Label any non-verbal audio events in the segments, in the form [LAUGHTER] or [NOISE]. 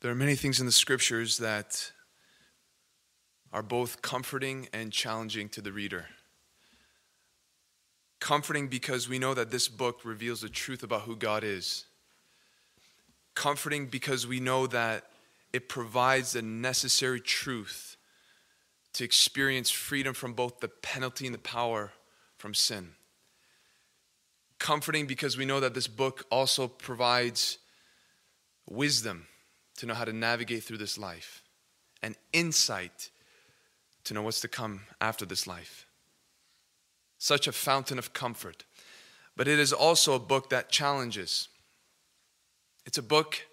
There are many things in the scriptures that are both comforting and challenging to the reader. Comforting because we know that this book reveals the truth about who God is. Comforting because we know that it provides the necessary truth to experience freedom from both the penalty and the power from sin. Comforting because we know that this book also provides wisdom to know how to navigate through this life and insight to know what's to come after this life. Such a fountain of comfort. But it is also a book that challenges. It's a book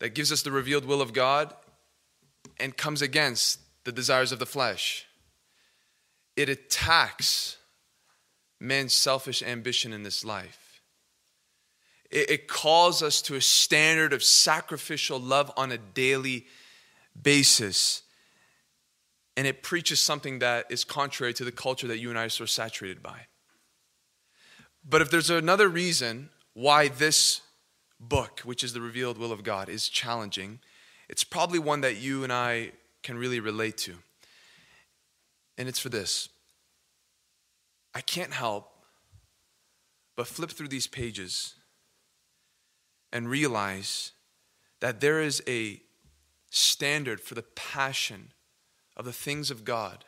that gives us the revealed will of God and comes against the desires of the flesh. It attacks man's selfish ambition in this life. It, it calls us to a standard of sacrificial love on a daily basis. And it preaches something that is contrary to the culture that you and I are so saturated by. But if there's another reason why this book, which is the revealed will of God, is challenging, it's probably one that you and I can really relate to. And it's for this I can't help but flip through these pages and realize that there is a standard for the passion of the things of God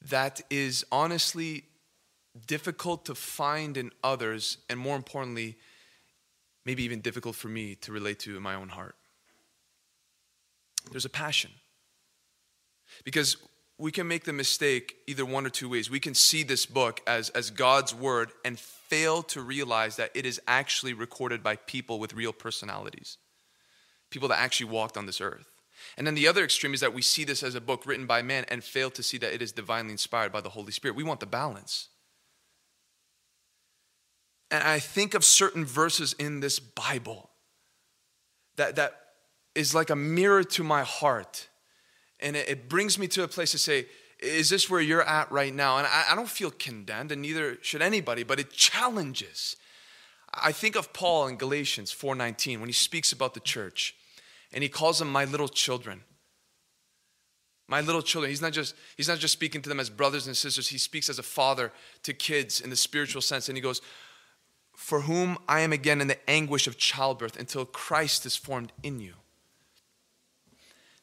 that is honestly difficult to find in others, and more importantly, maybe even difficult for me to relate to in my own heart. There's a passion. Because we can make the mistake either one or two ways. We can see this book as, as God's word and fail to realize that it is actually recorded by people with real personalities, people that actually walked on this earth. And then the other extreme is that we see this as a book written by man and fail to see that it is divinely inspired by the Holy Spirit. We want the balance. And I think of certain verses in this Bible that, that is like a mirror to my heart. And it, it brings me to a place to say, is this where you're at right now? And I, I don't feel condemned, and neither should anybody, but it challenges. I think of Paul in Galatians 4:19 when he speaks about the church, and he calls them my little children. My little children. He's not just he's not just speaking to them as brothers and sisters. He speaks as a father to kids in the spiritual sense, and he goes, "For whom I am again in the anguish of childbirth until Christ is formed in you."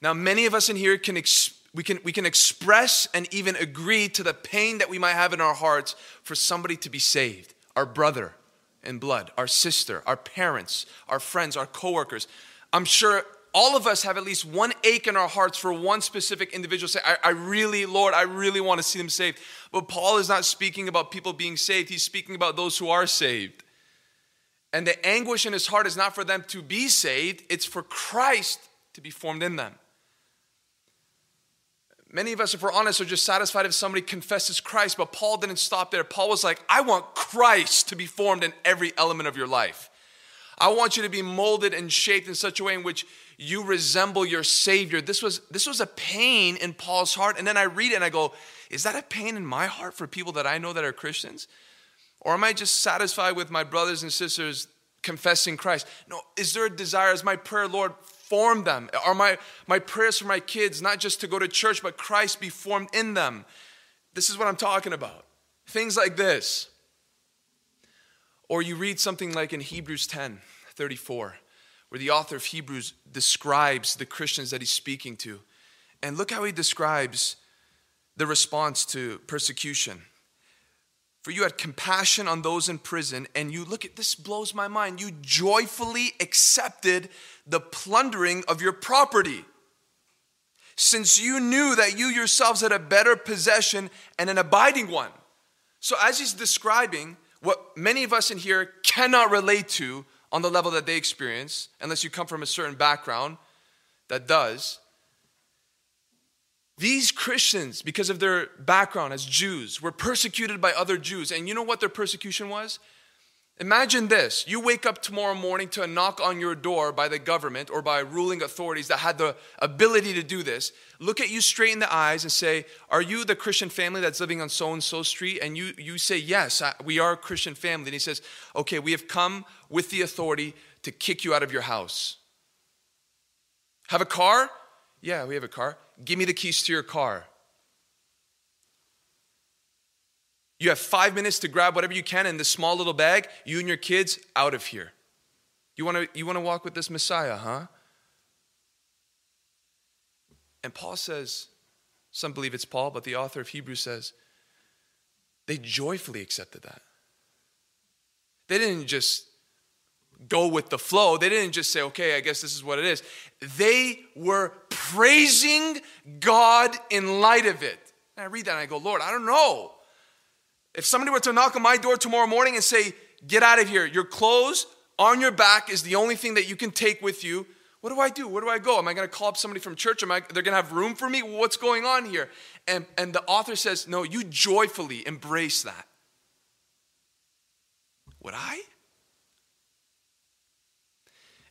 Now, many of us in here can ex- we can we can express and even agree to the pain that we might have in our hearts for somebody to be saved, our brother in blood, our sister, our parents, our friends, our coworkers. I'm sure all of us have at least one ache in our hearts for one specific individual. Say, I, I really, Lord, I really want to see them saved. But Paul is not speaking about people being saved, he's speaking about those who are saved. And the anguish in his heart is not for them to be saved, it's for Christ to be formed in them. Many of us, if we're honest, are just satisfied if somebody confesses Christ, but Paul didn't stop there. Paul was like, I want Christ to be formed in every element of your life. I want you to be molded and shaped in such a way in which you resemble your Savior. This was, this was a pain in Paul's heart. And then I read it and I go, Is that a pain in my heart for people that I know that are Christians? Or am I just satisfied with my brothers and sisters confessing Christ? No, is there a desire? Is my prayer, Lord, form them? Are my, my prayers for my kids not just to go to church, but Christ be formed in them? This is what I'm talking about. Things like this. Or you read something like in Hebrews 10 34, where the author of Hebrews describes the Christians that he's speaking to. And look how he describes the response to persecution. For you had compassion on those in prison, and you look at this blows my mind. You joyfully accepted the plundering of your property, since you knew that you yourselves had a better possession and an abiding one. So, as he's describing what many of us in here cannot relate to on the level that they experience, unless you come from a certain background that does, these Christians, because of their background as Jews, were persecuted by other Jews. And you know what their persecution was? Imagine this you wake up tomorrow morning to a knock on your door by the government or by ruling authorities that had the ability to do this. Look at you straight in the eyes and say, Are you the Christian family that's living on so and so street? And you, you say, Yes, we are a Christian family. And he says, Okay, we have come with the authority to kick you out of your house. Have a car? Yeah, we have a car. Give me the keys to your car. You have five minutes to grab whatever you can in this small little bag, you and your kids out of here. You want to you want to walk with this Messiah, huh? And Paul says, some believe it's Paul, but the author of Hebrews says, they joyfully accepted that. They didn't just go with the flow. They didn't just say, okay, I guess this is what it is. They were praising God in light of it. And I read that and I go, Lord, I don't know. If somebody were to knock on my door tomorrow morning and say, get out of here, your clothes on your back is the only thing that you can take with you. What do I do? Where do I go? Am I going to call up somebody from church? Am I they're going to have room for me? What's going on here? And and the author says, "No, you joyfully embrace that." Would I?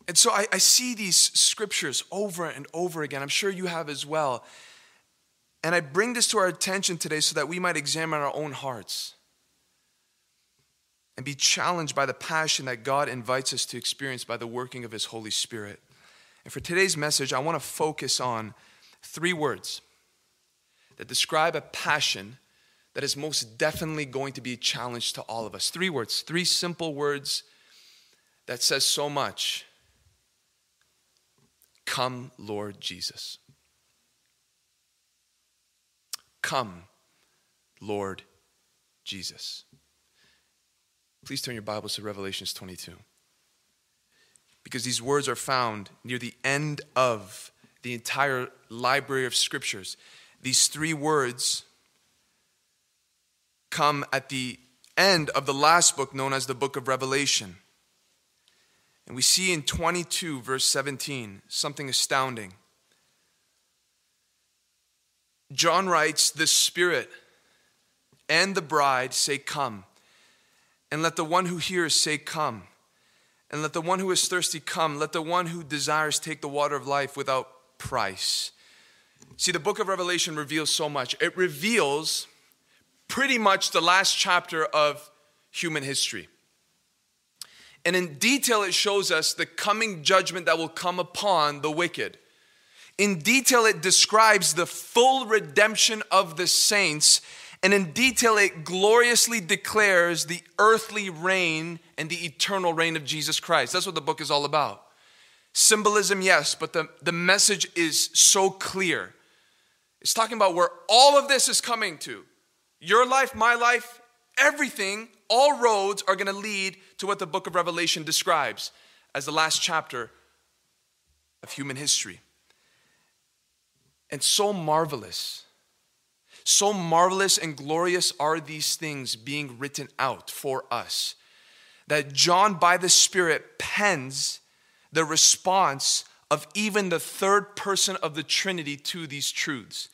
And so I, I see these scriptures over and over again. I'm sure you have as well. And I bring this to our attention today so that we might examine our own hearts and be challenged by the passion that God invites us to experience by the working of His Holy Spirit. And for today's message, I want to focus on three words that describe a passion that is most definitely going to be a challenge to all of us. Three words, three simple words that says so much. Come, Lord Jesus. Come, Lord Jesus. Please turn your Bibles to Revelations 22. Because these words are found near the end of the entire library of scriptures. These three words come at the end of the last book known as the book of Revelation. And we see in 22, verse 17, something astounding. John writes, The Spirit and the bride say, Come. And let the one who hears say, Come. And let the one who is thirsty come. Let the one who desires take the water of life without price. See, the book of Revelation reveals so much. It reveals pretty much the last chapter of human history. And in detail, it shows us the coming judgment that will come upon the wicked. In detail, it describes the full redemption of the saints. And in detail, it gloriously declares the earthly reign and the eternal reign of Jesus Christ. That's what the book is all about. Symbolism, yes, but the, the message is so clear. It's talking about where all of this is coming to. Your life, my life, everything, all roads are going to lead to what the book of Revelation describes as the last chapter of human history. And so marvelous, so marvelous and glorious are these things being written out for us that John, by the Spirit, pens the response of even the third person of the Trinity to these truths.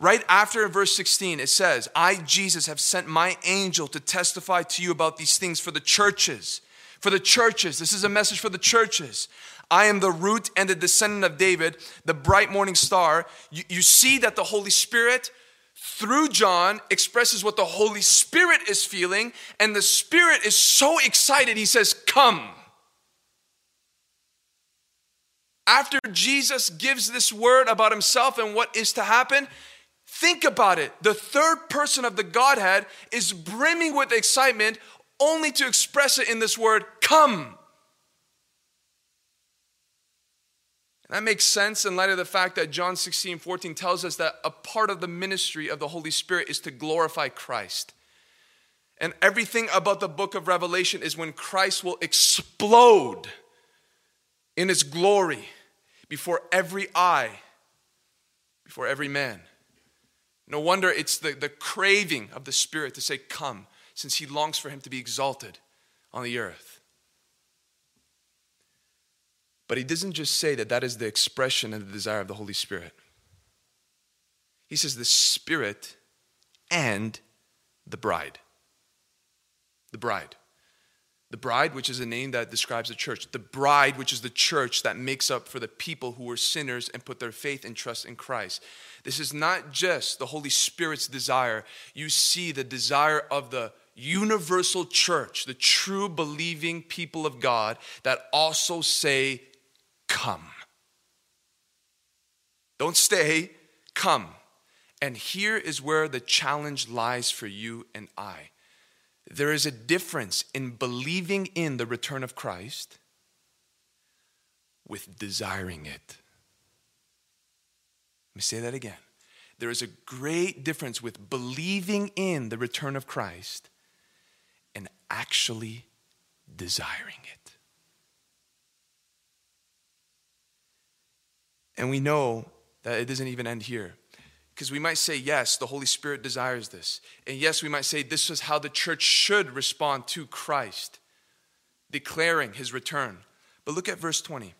Right after verse 16, it says, I, Jesus, have sent my angel to testify to you about these things for the churches. For the churches. This is a message for the churches. I am the root and the descendant of David, the bright morning star. You, you see that the Holy Spirit, through John, expresses what the Holy Spirit is feeling, and the Spirit is so excited, he says, Come. After Jesus gives this word about himself and what is to happen, Think about it. The third person of the Godhead is brimming with excitement only to express it in this word, come. And that makes sense in light of the fact that John 16, 14 tells us that a part of the ministry of the Holy Spirit is to glorify Christ. And everything about the book of Revelation is when Christ will explode in his glory before every eye, before every man. No wonder it's the, the craving of the Spirit to say, Come, since He longs for Him to be exalted on the earth. But He doesn't just say that that is the expression and the desire of the Holy Spirit. He says, The Spirit and the bride. The bride. The bride, which is a name that describes the church. The bride, which is the church that makes up for the people who were sinners and put their faith and trust in Christ. This is not just the Holy Spirit's desire. You see the desire of the universal church, the true believing people of God that also say, Come. Don't stay, come. And here is where the challenge lies for you and I. There is a difference in believing in the return of Christ with desiring it. Let me say that again. There is a great difference with believing in the return of Christ and actually desiring it. And we know that it doesn't even end here. Because we might say, yes, the Holy Spirit desires this. And yes, we might say this is how the church should respond to Christ, declaring his return. But look at verse 20.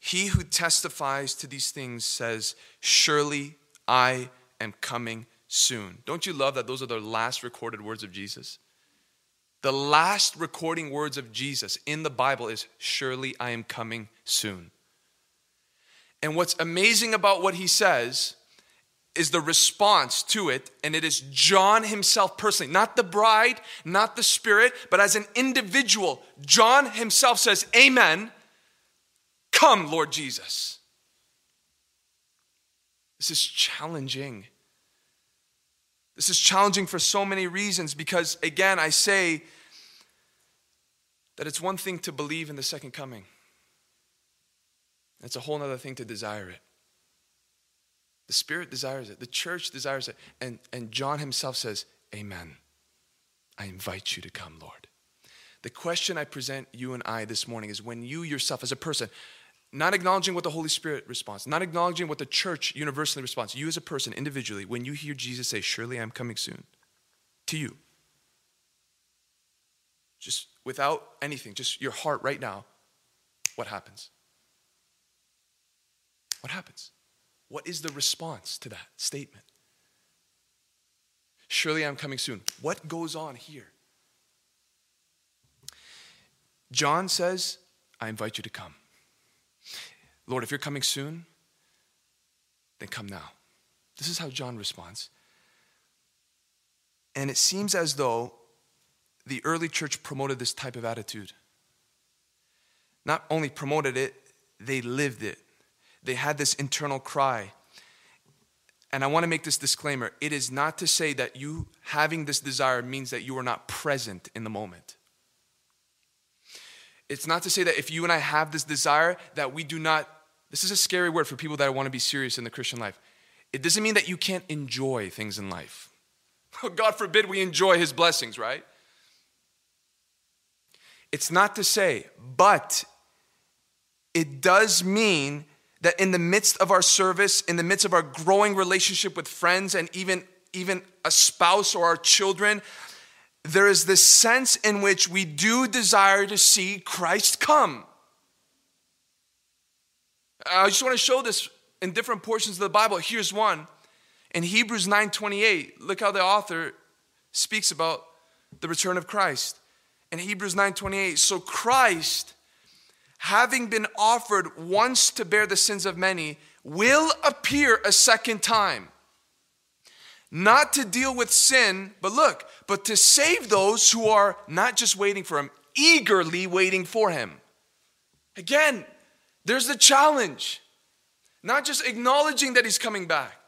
He who testifies to these things says, Surely I am coming soon. Don't you love that those are the last recorded words of Jesus? The last recording words of Jesus in the Bible is, Surely I am coming soon. And what's amazing about what he says is the response to it, and it is John himself personally, not the bride, not the Spirit, but as an individual. John himself says, Amen. Come, Lord Jesus. This is challenging. This is challenging for so many reasons because, again, I say that it's one thing to believe in the second coming, it's a whole other thing to desire it. The Spirit desires it, the church desires it. And, and John himself says, Amen. I invite you to come, Lord. The question I present you and I this morning is when you yourself, as a person, not acknowledging what the Holy Spirit responds, not acknowledging what the church universally responds, you as a person, individually, when you hear Jesus say, Surely I'm coming soon, to you, just without anything, just your heart right now, what happens? What happens? What is the response to that statement? Surely I'm coming soon. What goes on here? John says, I invite you to come. Lord, if you're coming soon, then come now. This is how John responds. And it seems as though the early church promoted this type of attitude. Not only promoted it, they lived it they had this internal cry. And I want to make this disclaimer it is not to say that you having this desire means that you are not present in the moment. It's not to say that if you and I have this desire, that we do not, this is a scary word for people that want to be serious in the Christian life. It doesn't mean that you can't enjoy things in life. [LAUGHS] Oh, God forbid we enjoy his blessings, right? It's not to say, but it does mean that in the midst of our service, in the midst of our growing relationship with friends and even, even a spouse or our children, there is this sense in which we do desire to see Christ come. I just want to show this in different portions of the Bible. Here's one. In Hebrews 9:28, look how the author speaks about the return of Christ. In Hebrews 9:28, so Christ having been offered once to bear the sins of many, will appear a second time. Not to deal with sin, but look, but to save those who are not just waiting for him, eagerly waiting for him. Again, there's the challenge. Not just acknowledging that he's coming back,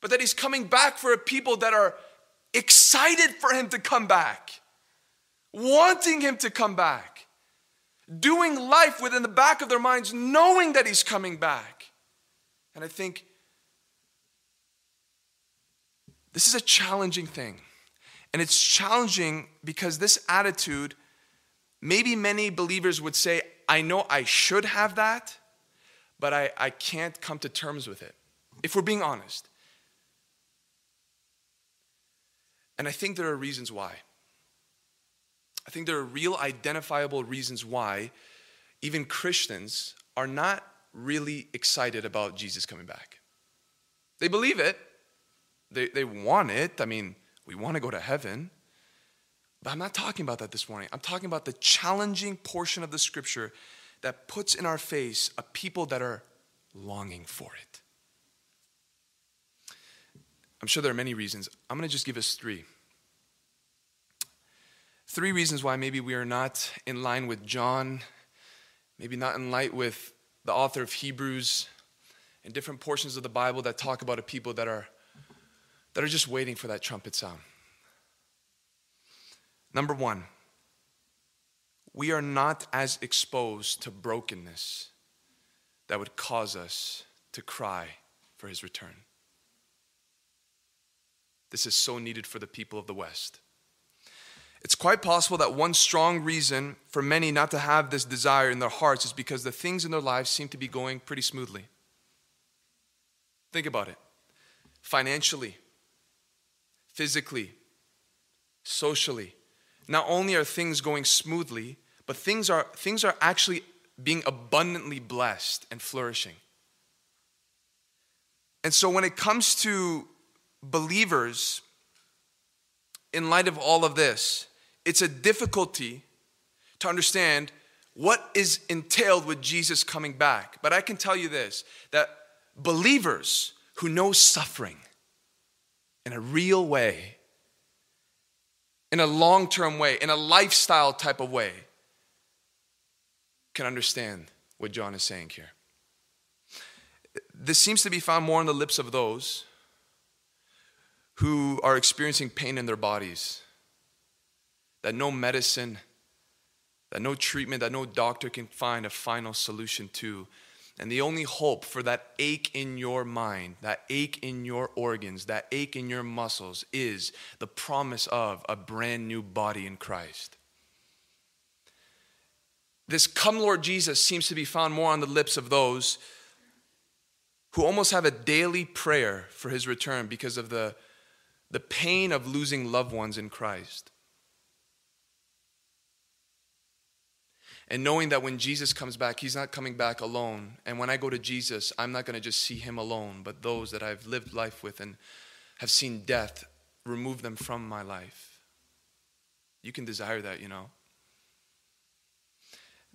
but that he's coming back for a people that are excited for him to come back, wanting him to come back doing life within the back of their minds, knowing that He's coming back. And I think this is a challenging thing. And it's challenging because this attitude, maybe many believers would say, I know I should have that, but I, I can't come to terms with it, if we're being honest. And I think there are reasons why. I think there are real identifiable reasons why even Christians are not really excited about Jesus coming back. They believe it, they, they want it. I mean, we want to go to heaven. But I'm not talking about that this morning. I'm talking about the challenging portion of the scripture that puts in our face a people that are longing for it. I'm sure there are many reasons. I'm going to just give us three. Three reasons why maybe we are not in line with John, maybe not in line with the author of Hebrews, and different portions of the Bible that talk about a people that are that are just waiting for that trumpet sound. Number 1, we are not as exposed to brokenness that would cause us to cry for his return. This is so needed for the people of the West. It's quite possible that one strong reason for many not to have this desire in their hearts is because the things in their lives seem to be going pretty smoothly. Think about it financially, physically, socially. Not only are things going smoothly, but things are, things are actually being abundantly blessed and flourishing. And so when it comes to believers, in light of all of this, it's a difficulty to understand what is entailed with Jesus coming back. But I can tell you this that believers who know suffering in a real way, in a long term way, in a lifestyle type of way, can understand what John is saying here. This seems to be found more on the lips of those who are experiencing pain in their bodies, that no medicine, that no treatment, that no doctor can find a final solution to. And the only hope for that ache in your mind, that ache in your organs, that ache in your muscles is the promise of a brand new body in Christ. This come Lord Jesus seems to be found more on the lips of those who almost have a daily prayer for his return because of the the pain of losing loved ones in Christ. And knowing that when Jesus comes back, he's not coming back alone. And when I go to Jesus, I'm not going to just see him alone, but those that I've lived life with and have seen death remove them from my life. You can desire that, you know.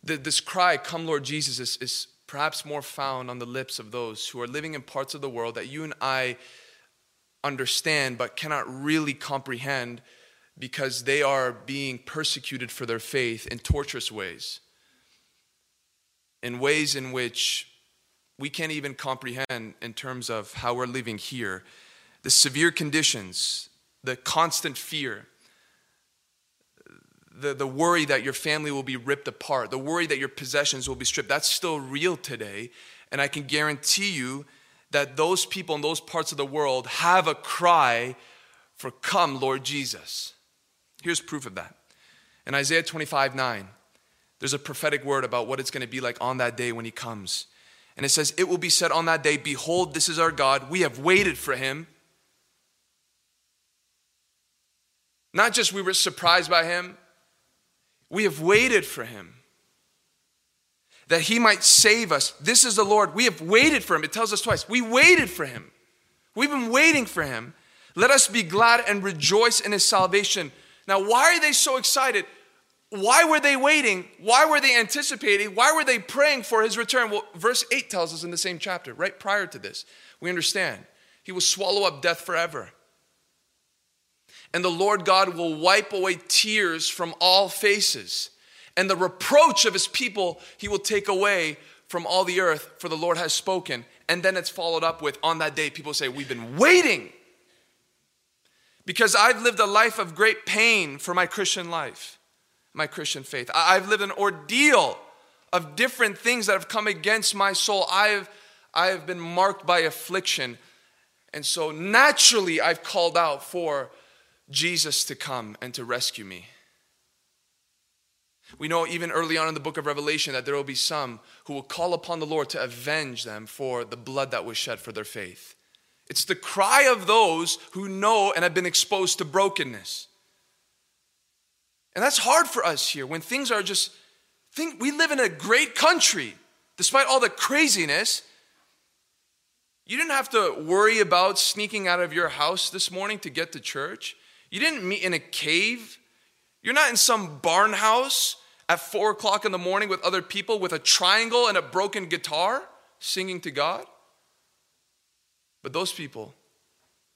The, this cry, Come Lord Jesus, is, is perhaps more found on the lips of those who are living in parts of the world that you and I understand but cannot really comprehend because they are being persecuted for their faith in torturous ways, in ways in which we can't even comprehend in terms of how we're living here. The severe conditions, the constant fear, the, the worry that your family will be ripped apart, the worry that your possessions will be stripped, that's still real today. And I can guarantee you that those people in those parts of the world have a cry for, Come, Lord Jesus. Here's proof of that. In Isaiah 25 9, there's a prophetic word about what it's going to be like on that day when He comes. And it says, It will be said on that day, Behold, this is our God. We have waited for Him. Not just we were surprised by Him, we have waited for Him that he might save us. This is the Lord. We have waited for him. It tells us twice. We waited for him. We've been waiting for him. Let us be glad and rejoice in his salvation. Now, why are they so excited? Why were they waiting? Why were they anticipating? Why were they praying for his return? Well, verse 8 tells us in the same chapter, right prior to this, we understand. He will swallow up death forever. And the Lord God will wipe away tears from all faces and the reproach of his people he will take away from all the earth, for the Lord has spoken. And then it's followed up with, on that day, people say, We've been waiting. Because I've lived a life of great pain for my Christian life, my Christian faith. I've lived an ordeal of different things that have come against my soul. I've, I have been marked by affliction. And so naturally, I've called out for Jesus to come and to rescue me. We know even early on in the book of Revelation that there will be some who will call upon the Lord to avenge them for the blood that was shed for their faith. It's the cry of those who know and have been exposed to brokenness. And that's hard for us here when things are just think we live in a great country despite all the craziness. You didn't have to worry about sneaking out of your house this morning to get to church. You didn't meet in a cave. You're not in some barn house at four o'clock in the morning with other people with a triangle and a broken guitar singing to God? But those people,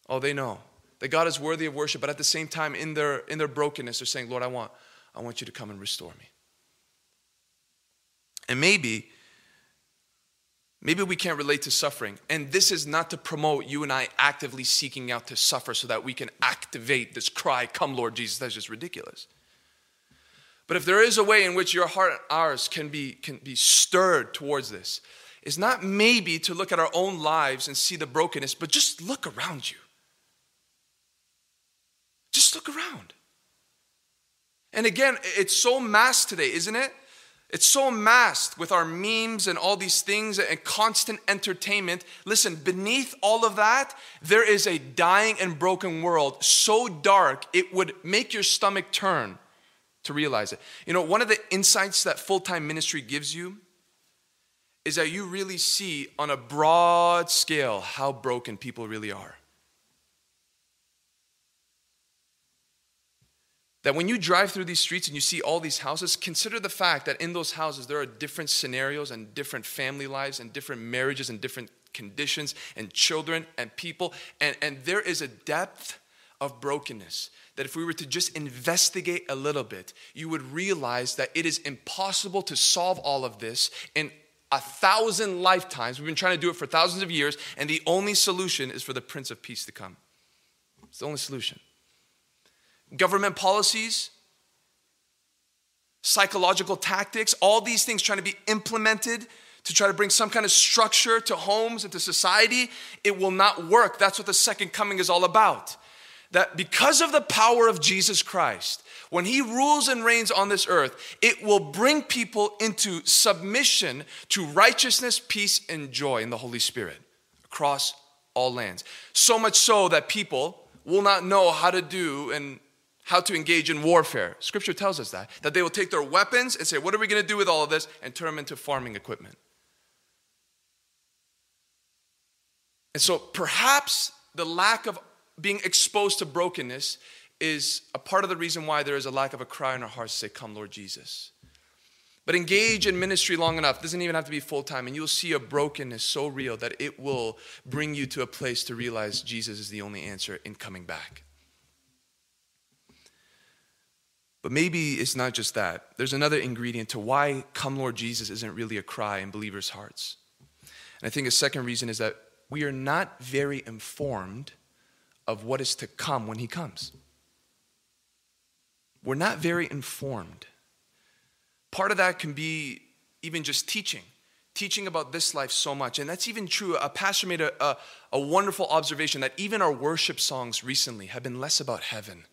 oh, they know that God is worthy of worship, but at the same time, in their, in their brokenness, they're saying, Lord, I want, I want you to come and restore me. And maybe, Maybe we can't relate to suffering. And this is not to promote you and I actively seeking out to suffer so that we can activate this cry, Come, Lord Jesus. That's just ridiculous. But if there is a way in which your heart and ours can be, can be stirred towards this, is not maybe to look at our own lives and see the brokenness, but just look around you. Just look around. And again, it's so masked today, isn't it? It's so masked with our memes and all these things and constant entertainment. Listen, beneath all of that, there is a dying and broken world so dark it would make your stomach turn to realize it. You know, one of the insights that full time ministry gives you is that you really see on a broad scale how broken people really are. that when you drive through these streets and you see all these houses, consider the fact that in those houses there are different scenarios and different family lives and different marriages and different conditions and children and people. And, and there is a depth of brokenness that if we were to just investigate a little bit, you would realize that it is impossible to solve all of this in a thousand lifetimes. We've been trying to do it for thousands of years, and the only solution is for the Prince of Peace to come. It's the only solution government policies, psychological tactics, all these things trying to be implemented to try to bring some kind of structure to homes and to society, it will not work. That's what the second coming is all about. That because of the power of Jesus Christ, when he rules and reigns on this earth, it will bring people into submission to righteousness, peace, and joy in the Holy Spirit across all lands. So much so that people will not know how to do and how to engage in warfare. Scripture tells us that. That they will take their weapons and say, What are we going to do with all of this? and turn them into farming equipment. And so perhaps the lack of being exposed to brokenness is a part of the reason why there is a lack of a cry in our hearts to say, Come, Lord Jesus. But engage in ministry long enough, doesn't even have to be full time, and you'll see a brokenness so real that it will bring you to a place to realize Jesus is the only answer in coming back. But maybe it's not just that. There's another ingredient to why Come Lord Jesus isn't really a cry in believers' hearts. And I think a second reason is that we are not very informed of what is to come when He comes. We're not very informed. Part of that can be even just teaching, teaching about this life so much. And that's even true. A pastor made a, a, a wonderful observation that even our worship songs recently have been less about heaven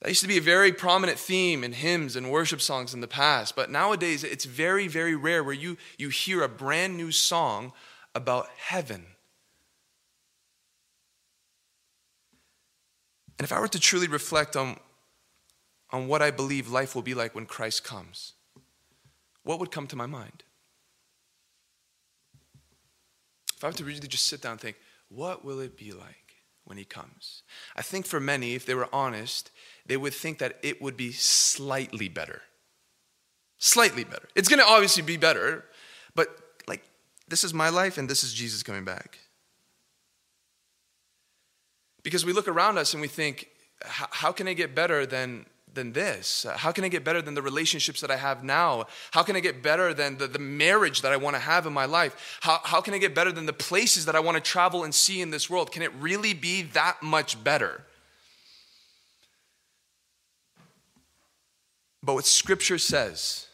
that used to be a very prominent theme in hymns and worship songs in the past, but nowadays it's very, very rare where you, you hear a brand new song about heaven. And if I were to truly reflect on, on what I believe life will be like when Christ comes, what would come to my mind? If I were to really just sit down and think, what will it be like? when he comes. I think for many, if they were honest, they would think that it would be slightly better. Slightly better. It's going to obviously be better, but like, this is my life and this is Jesus coming back. Because we look around us and we think, how can I get better than than this? How can I get better than the relationships that I have now? How can I get better than the, the marriage that I want to have in my life? How, how can I get better than the places that I want to travel and see in this world? Can it really be that much better? But what Scripture says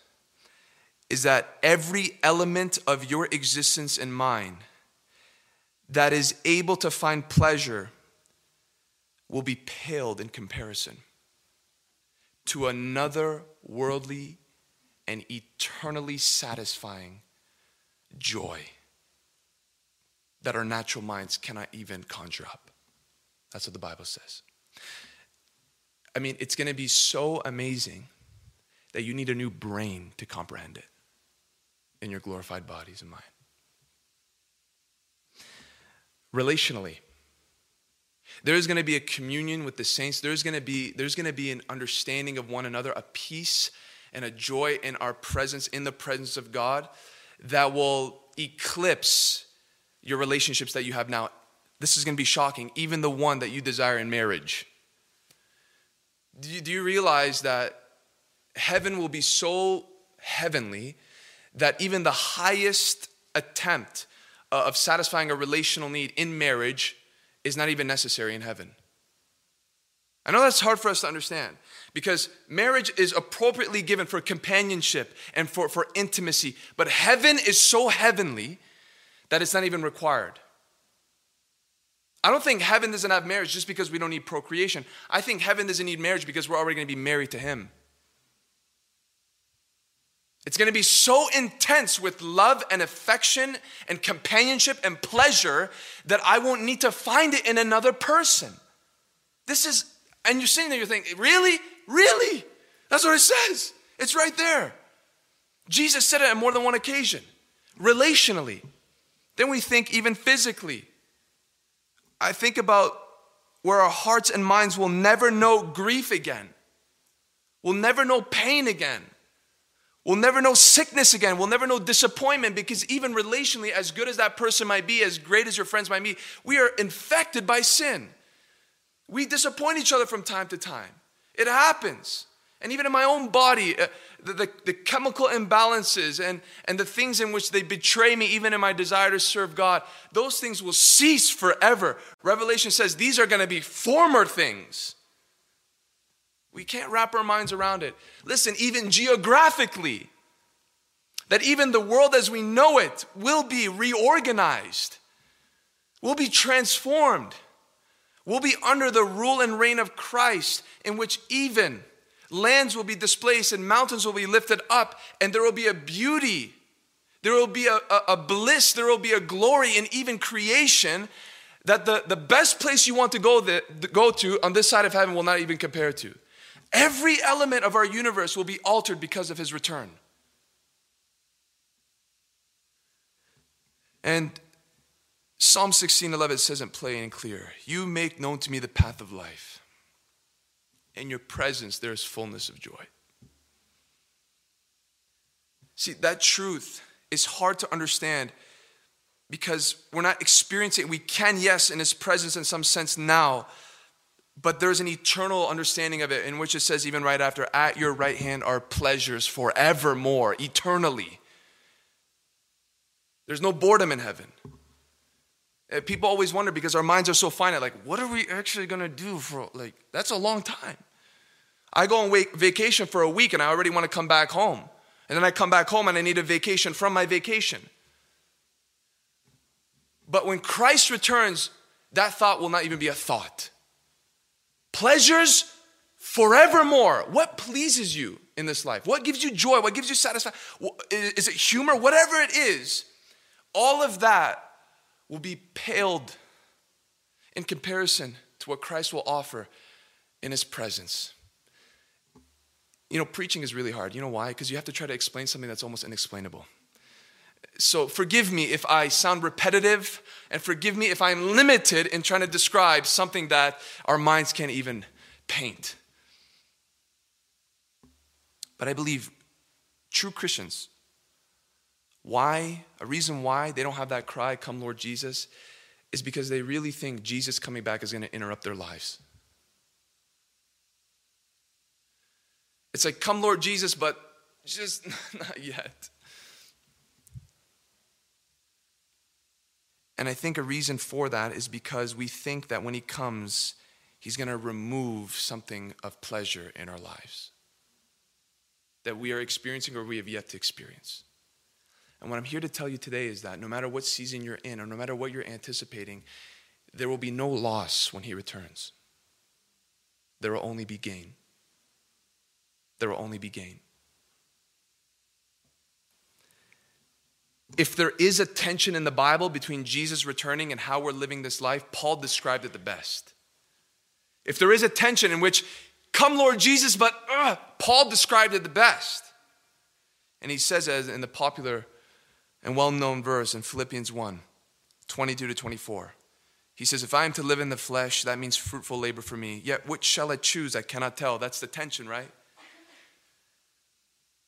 is that every element of your existence and mine that is able to find pleasure will be paled in comparison to another worldly and eternally satisfying joy that our natural minds cannot even conjure up. That's what the Bible says. I mean, it's going to be so amazing that you need a new brain to comprehend it in your glorified bodies and mind. Relationally, there's going to be a communion with the saints. There's going to be there's going to be an understanding of one another, a peace and a joy in our presence in the presence of God that will eclipse your relationships that you have now. This is going to be shocking, even the one that you desire in marriage. Do you, do you realize that heaven will be so heavenly that even the highest attempt uh, of satisfying a relational need in marriage is not even necessary in heaven. I know that's hard for us to understand because marriage is appropriately given for companionship and for, for intimacy, but heaven is so heavenly that it's not even required. I don't think heaven doesn't have marriage just because we don't need procreation. I think heaven doesn't need marriage because we're already going to be married to Him. It's going to be so intense with love and affection and companionship and pleasure that I won't need to find it in another person. This is, and you're sitting there, you're thinking, really? Really? That's what it says. It's right there. Jesus said it on more than one occasion. Relationally. Then we think even physically. I think about where our hearts and minds will never know grief again, will never know pain again We'll never know sickness again. We'll never know disappointment because, even relationally, as good as that person might be, as great as your friends might be, we are infected by sin. We disappoint each other from time to time. It happens. And even in my own body, uh, the, the, the, chemical imbalances and, and the things in which they betray me, even in my desire to serve God, those things will cease forever. Revelation says these are going to be former things. We can't wrap our minds around it. Listen, even geographically, that even the world as we know it will be reorganized, will be transformed, will be under the rule and reign of Christ, in which even lands will be displaced and mountains will be lifted up, and there will be a beauty, there will be a, a, a bliss, there will be a glory in even creation that the, the best place you want to go, the, go to on this side of heaven will not even compare to. Every element of our universe will be altered because of his return. And Psalm 16 11 says it plain and clear You make known to me the path of life. In your presence, there is fullness of joy. See, that truth is hard to understand because we're not experiencing it. We can, yes, in his presence in some sense now, but there's an eternal understanding of it in which it says, even right after, at your right hand are pleasures forevermore, eternally. There's no boredom in heaven. Uh, people always wonder because our minds are so finite, like, what are we actually gonna do for, like, that's a long time. I go on vacation for a week and I already wanna come back home. And then I come back home and I need a vacation from my vacation. But when Christ returns, that thought will not even be a thought pleasures forevermore. What pleases you in this life? What gives you joy? What gives you satisfaction? Is it humor? Whatever it is, all of that will be paled in comparison to what Christ will offer in his presence. You know, preaching is really hard. You know why? Because you have to try to explain something that's almost inexplainable. So forgive me if I sound repetitive, and forgive me if I'm limited in trying to describe something that our minds can't even paint. But I believe true Christians, why, a reason why they don't have that cry, Come Lord Jesus, is because they really think Jesus coming back is going to interrupt their lives. It's like, Come Lord Jesus, but just [LAUGHS] not yet. And I think a reason for that is because we think that when he comes, he's going to remove something of pleasure in our lives that we are experiencing or we have yet to experience. And what I'm here to tell you today is that no matter what season you're in or no matter what you're anticipating, there will be no loss when he returns. There will only be gain. There will only be gain. If there is a tension in the Bible between Jesus returning and how we're living this life, Paul described it the best. If there is a tension in which, come Lord Jesus, but uh, Paul described it the best. And he says, as in the popular and well known verse in Philippians 1 22 to 24, he says, If I am to live in the flesh, that means fruitful labor for me. Yet which shall I choose? I cannot tell. That's the tension, right?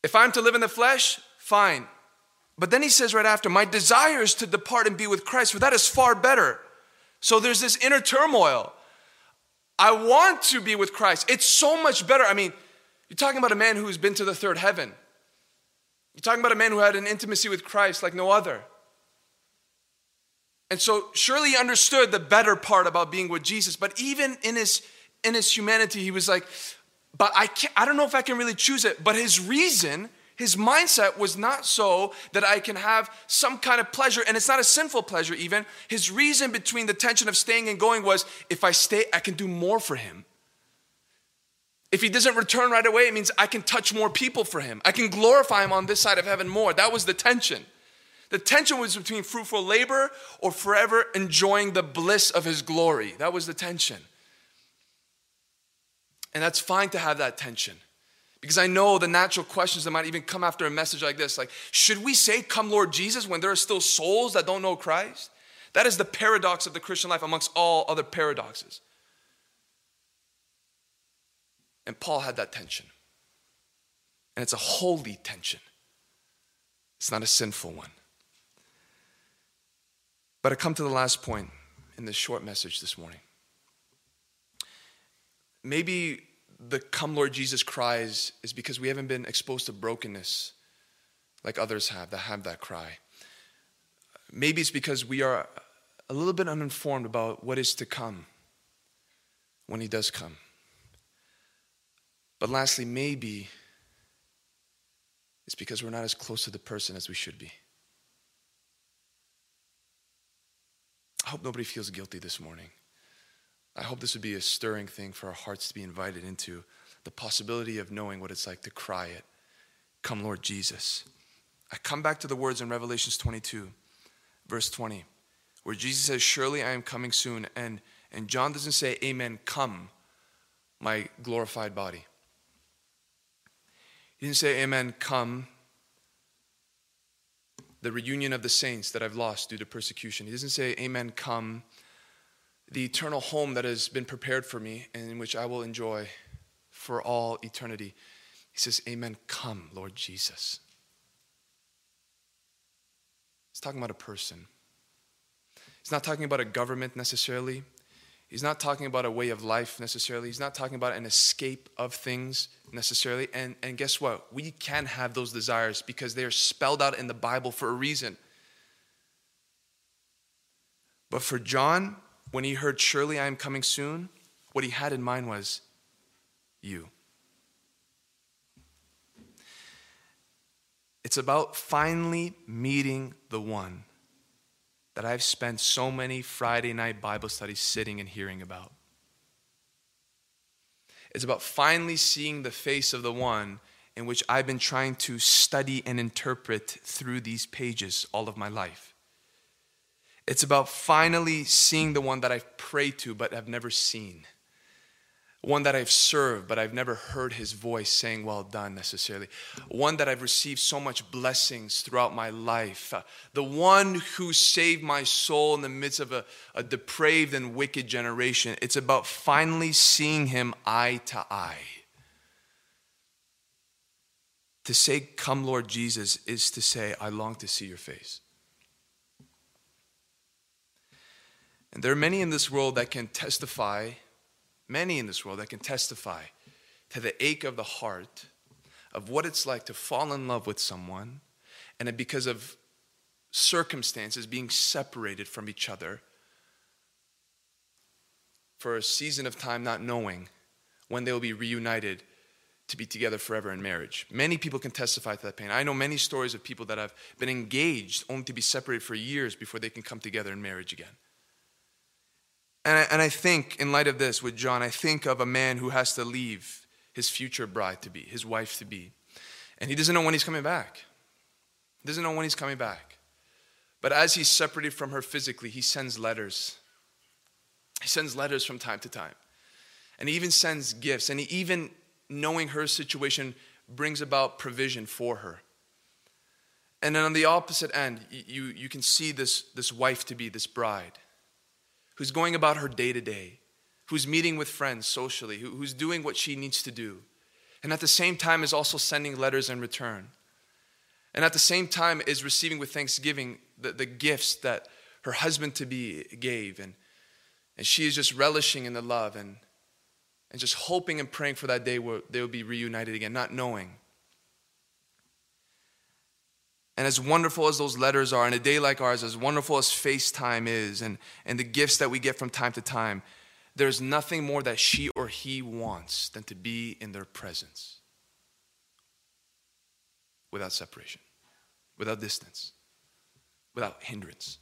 If I'm to live in the flesh, fine. But then he says right after, My desire is to depart and be with Christ, for that is far better. So there's this inner turmoil. I want to be with Christ. It's so much better. I mean, you're talking about a man who's been to the third heaven. You're talking about a man who had an intimacy with Christ like no other. And so surely he understood the better part about being with Jesus, but even in his in his humanity, he was like, but I can't, I don't know if I can really choose it. But his reason, his mindset was not so that I can have some kind of pleasure, and it's not a sinful pleasure even. His reason between the tension of staying and going was if I stay, I can do more for him. If he doesn't return right away, it means I can touch more people for him. I can glorify him on this side of heaven more. That was the tension. The tension was between fruitful labor or forever enjoying the bliss of his glory. That was the tension. And that's fine to have that tension. Because I know the natural questions that might even come after a message like this like, should we say, Come, Lord Jesus, when there are still souls that don't know Christ? That is the paradox of the Christian life amongst all other paradoxes. And Paul had that tension. And it's a holy tension, it's not a sinful one. But I come to the last point in this short message this morning. Maybe the come Lord Jesus cries is because we haven't been exposed to brokenness like others have that have that cry. Maybe it's because we are a little bit uninformed about what is to come when He does come. But lastly, maybe it's because we're not as close to the person as we should be. I hope nobody feels guilty this morning. I hope this would be a stirring thing for our hearts to be invited into the possibility of knowing what it's like to cry it. Come, Lord Jesus. I come back to the words in Revelations 22, verse 20, where Jesus says, Surely I am coming soon. And, and John doesn't say, Amen, come, my glorified body. He didn't say, Amen, come, the reunion of the saints that I've lost due to persecution. He doesn't say, Amen, come, the eternal home that has been prepared for me and in which I will enjoy for all eternity. He says, Amen, come, Lord Jesus. He's talking about a person. He's not talking about a government necessarily. He's not talking about a way of life necessarily. He's not talking about an escape of things necessarily. And, and guess what? We can have those desires because they are spelled out in the Bible for a reason. But for John, when he heard, Surely I am coming soon, what he had in mind was you. It's about finally meeting the one that I've spent so many Friday night Bible studies sitting and hearing about. It's about finally seeing the face of the one in which I've been trying to study and interpret through these pages all of my life. It's about finally seeing the one that I've prayed to but have never seen one that I've served, but I've never heard his voice saying, Well done, necessarily. One that I've received so much blessings throughout my life. Uh, the one who saved my soul in the midst of a, a depraved and wicked generation. It's about finally seeing him eye to eye. To say, Come, Lord Jesus, is to say, I long to see your face. And there are many in this world that can testify many in this world that can testify to the ache of the heart of what it's like to fall in love with someone and because of circumstances being separated from each other for a season of time not knowing when they will be reunited to be together forever in marriage. Many people can testify to that pain. I know many stories of people that have been engaged only to be separated for years before they can come together in marriage again. And I, and I think, in light of this with John, I think of a man who has to leave his future bride to be, his wife to be. And he doesn't know when he's coming back. He doesn't know when he's coming back. But as he's separated from her physically, he sends letters. He sends letters from time to time. And he even sends gifts. And he even, knowing her situation, brings about provision for her. And then on the opposite end, you, you can see this, this wife to be, this bride who's going about her day to day, who's meeting with friends socially, who, who's doing what she needs to do, and at the same time is also sending letters in return. And at the same time is receiving with thanksgiving the, the gifts that her husband to be gave. And, and she is just relishing in the love and, and just hoping and praying for that day where they will be reunited again, not knowing. And as wonderful as those letters are, and a day like ours, as wonderful as FaceTime is, and, and the gifts that we get from time to time, there's nothing more that she or he wants than to be in their presence without separation, without distance, without hindrance.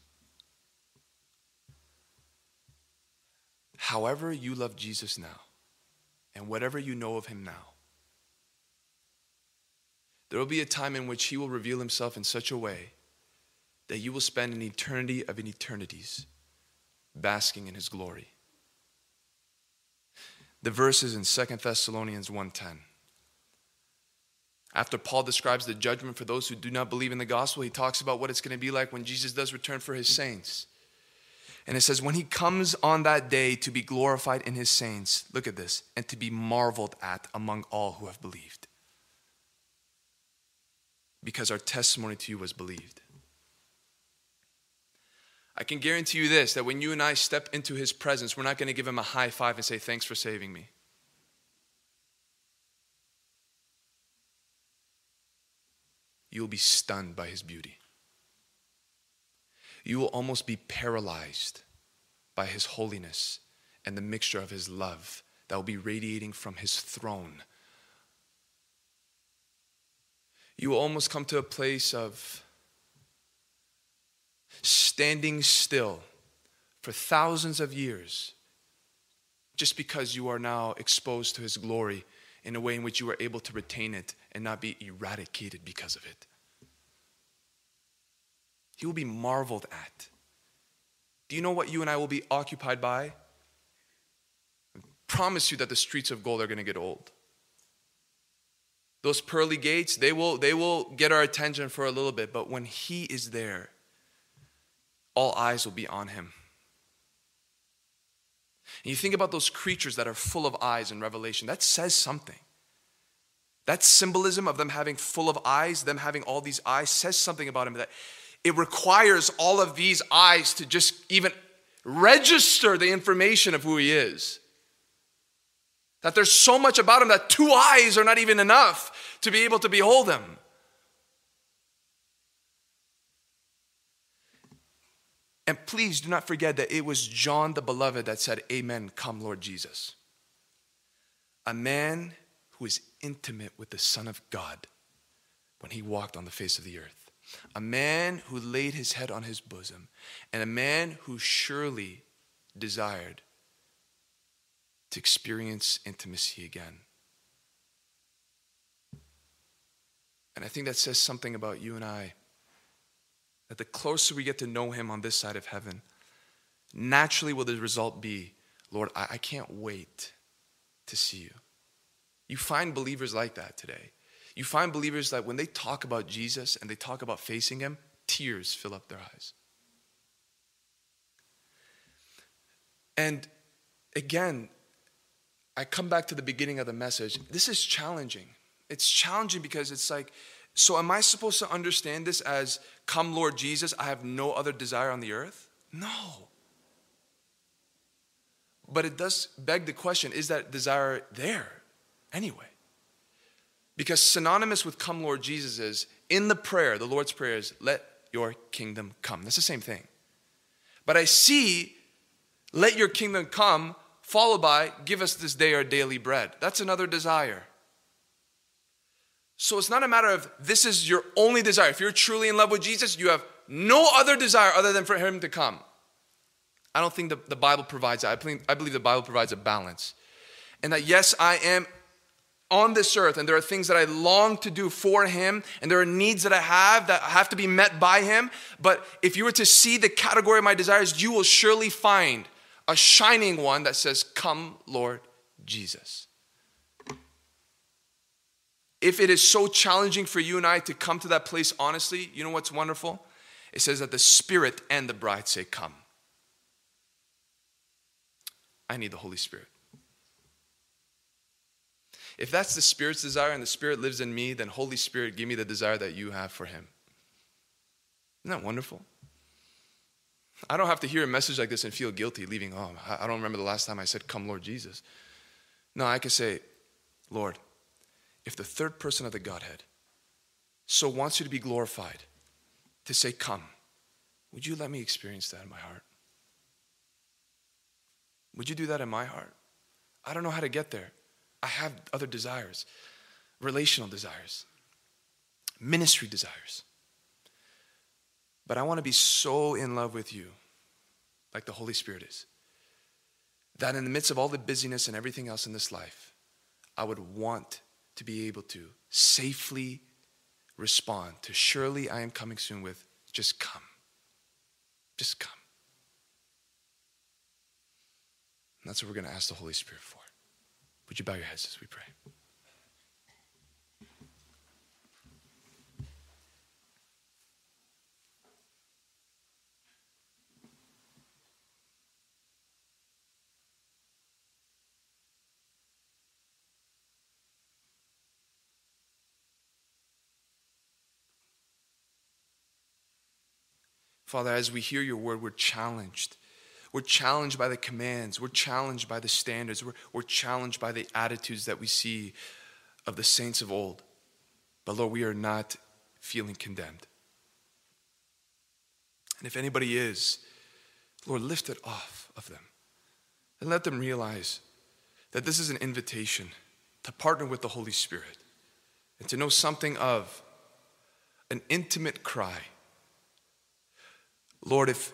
However, you love Jesus now, and whatever you know of him now, there will be a time in which he will reveal himself in such a way that you will spend an eternity of an eternities basking in his glory. The verses in 2 Thessalonians 1:10. After Paul describes the judgment for those who do not believe in the gospel, he talks about what it's going to be like when Jesus does return for his saints. And it says, when he comes on that day to be glorified in his saints, look at this, and to be marveled at among all who have believed because our testimony to you was believed. I can guarantee you this that when you and I step into his presence, we're not going to give him a high five and say, Thanks for saving me. You'll be stunned by his beauty. You will almost be paralyzed by his holiness and the mixture of his love that will be radiating from his throne you will almost come to a place of standing still for thousands of years just because you are now exposed to his glory in a way in which you are able to retain it and not be eradicated because of it. He will be marveled at. Do you know what you and I will be occupied by? I promise you that the streets of gold are going to get old those pearly gates, they will, they will get our attention for a little bit, but when He is there, all eyes will be on Him. And you think about those creatures that are full of eyes in Revelation, that says something. That symbolism of them having full of eyes, them having all these eyes, says something about Him that it requires all of these eyes to just even register the information of who He is. That there's so much about him that two eyes are not even enough to be able to behold him. And please do not forget that it was John the Beloved that said, Amen, come, Lord Jesus. A man who is intimate with the Son of God when he walked on the face of the earth. A man who laid his head on his bosom, and a man who surely desired to experience intimacy again. And I think that says something about you and I. That the closer we get to know Him on this side of heaven, naturally will the result be, Lord, I, I can't wait to see you. You find believers like that today. You find believers that when they talk about Jesus and they talk about facing Him, tears fill up their eyes. And again, I come back to the beginning of the message. This is challenging. It's challenging because it's like, so am I supposed to understand this as, come Lord Jesus, I have no other desire on the earth? No. But it does beg the question is that desire there anyway? Because synonymous with come Lord Jesus is in the prayer, the Lord's prayer is, let your kingdom come. That's the same thing. But I see, let your kingdom come followed by, give us this day our daily bread. That's another desire. So it's not a matter of this is your only desire. If you're truly in love with Jesus, you have no other desire other than for him to come. I don't think the, the Bible provides that. I I believe the Bible provides a balance. And that, yes, I am on this earth and there are things that I long to do for him and there are needs that I have that have to be met by him. But if you were to see the category of my desires, you will surely find a shining one that says, Come, Lord Jesus. If it is so challenging for you and I to come to that place honestly, you know what's wonderful? It says that the Spirit and the bride say, Come. I need the Holy Spirit. If that's the Spirit's desire and the Spirit lives in me, then Holy Spirit, give me the desire that you have for Him. Isn't that wonderful? I don't have to hear a message like this and feel guilty leaving. Oh, I don't remember the last time I said, Come, Lord Jesus. No, I can say, Lord, if the third person of the Godhead so wants you to be glorified, to say, Come. Would you let me experience that in my heart? Would you do that in my heart? I don't know how to get there. I have other desires, relational desires, ministry desires. But I want to be so in love with you, like the Holy Spirit is, that in the midst of all the busyness and everything else in this life, I would want to be able to safely respond to surely I am coming soon with just come. Just come. And that's what we're going to ask the Holy Spirit for. Would you bow your heads as we pray? Father, as we hear your word, we're challenged. We're challenged by the commands. We're challenged by the standards. We're, we're challenged by the attitudes that we see of the saints of old. But Lord, we are not feeling condemned. And if anybody is, Lord, lift it off of them and let them realize that this is an invitation to partner with the Holy Spirit and to know something of an intimate cry Lord, if,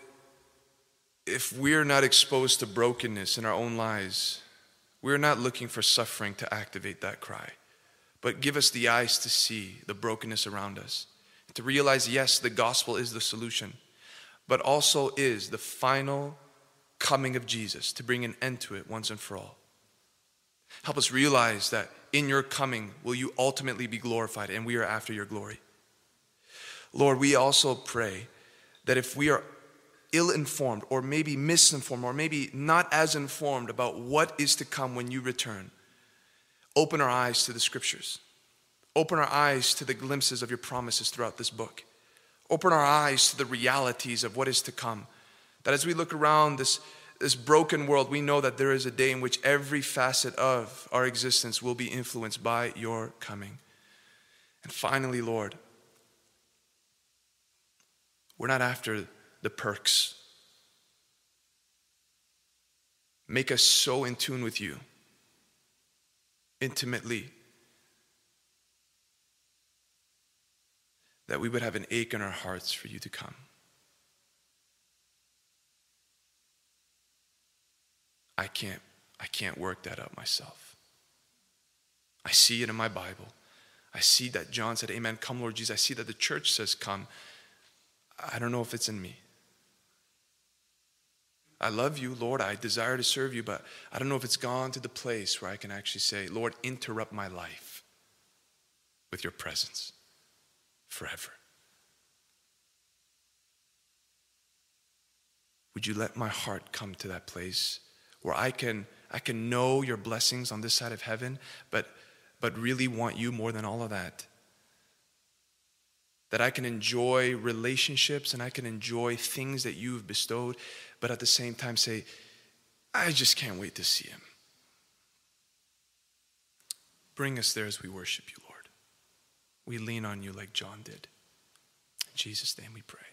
if we're not exposed to brokenness in our own lives, we're not looking for suffering to activate that cry. But give us the eyes to see the brokenness around us, to realize, yes, the gospel is the solution, but also is the final coming of Jesus to bring an end to it once and for all. Help us realize that in your coming will you ultimately be glorified, and we are after your glory. Lord, we also pray that if we are ill informed or maybe misinformed or maybe not as informed about what is to come when you return, open our eyes to the scriptures. Open our eyes to the glimpses of your promises throughout this book. Open our eyes to the realities of what is to come. That as we look around this, this broken world, we know that there is a day in which every facet of our existence will be influenced by your coming. And finally, Lord, we're not after the perks. Make us so in tune with you, intimately, that we would have an ache in our hearts for you to come. I can't, I can't work that out myself. I see it in my Bible. I see that John said, Amen, come, Lord Jesus. I see that the church says, Come. I don't know if it's in me. I love you, Lord. I desire to serve you, but I don't know if it's gone to the place where I can actually say, Lord, interrupt my life with your presence forever. Would you let my heart come to that place where I can, I can know your blessings on this side of heaven, but, but really want you more than all of that? That I can enjoy relationships and I can enjoy things that you've bestowed, but at the same time say, I just can't wait to see him. Bring us there as we worship you, Lord. We lean on you like John did. In Jesus' name we pray.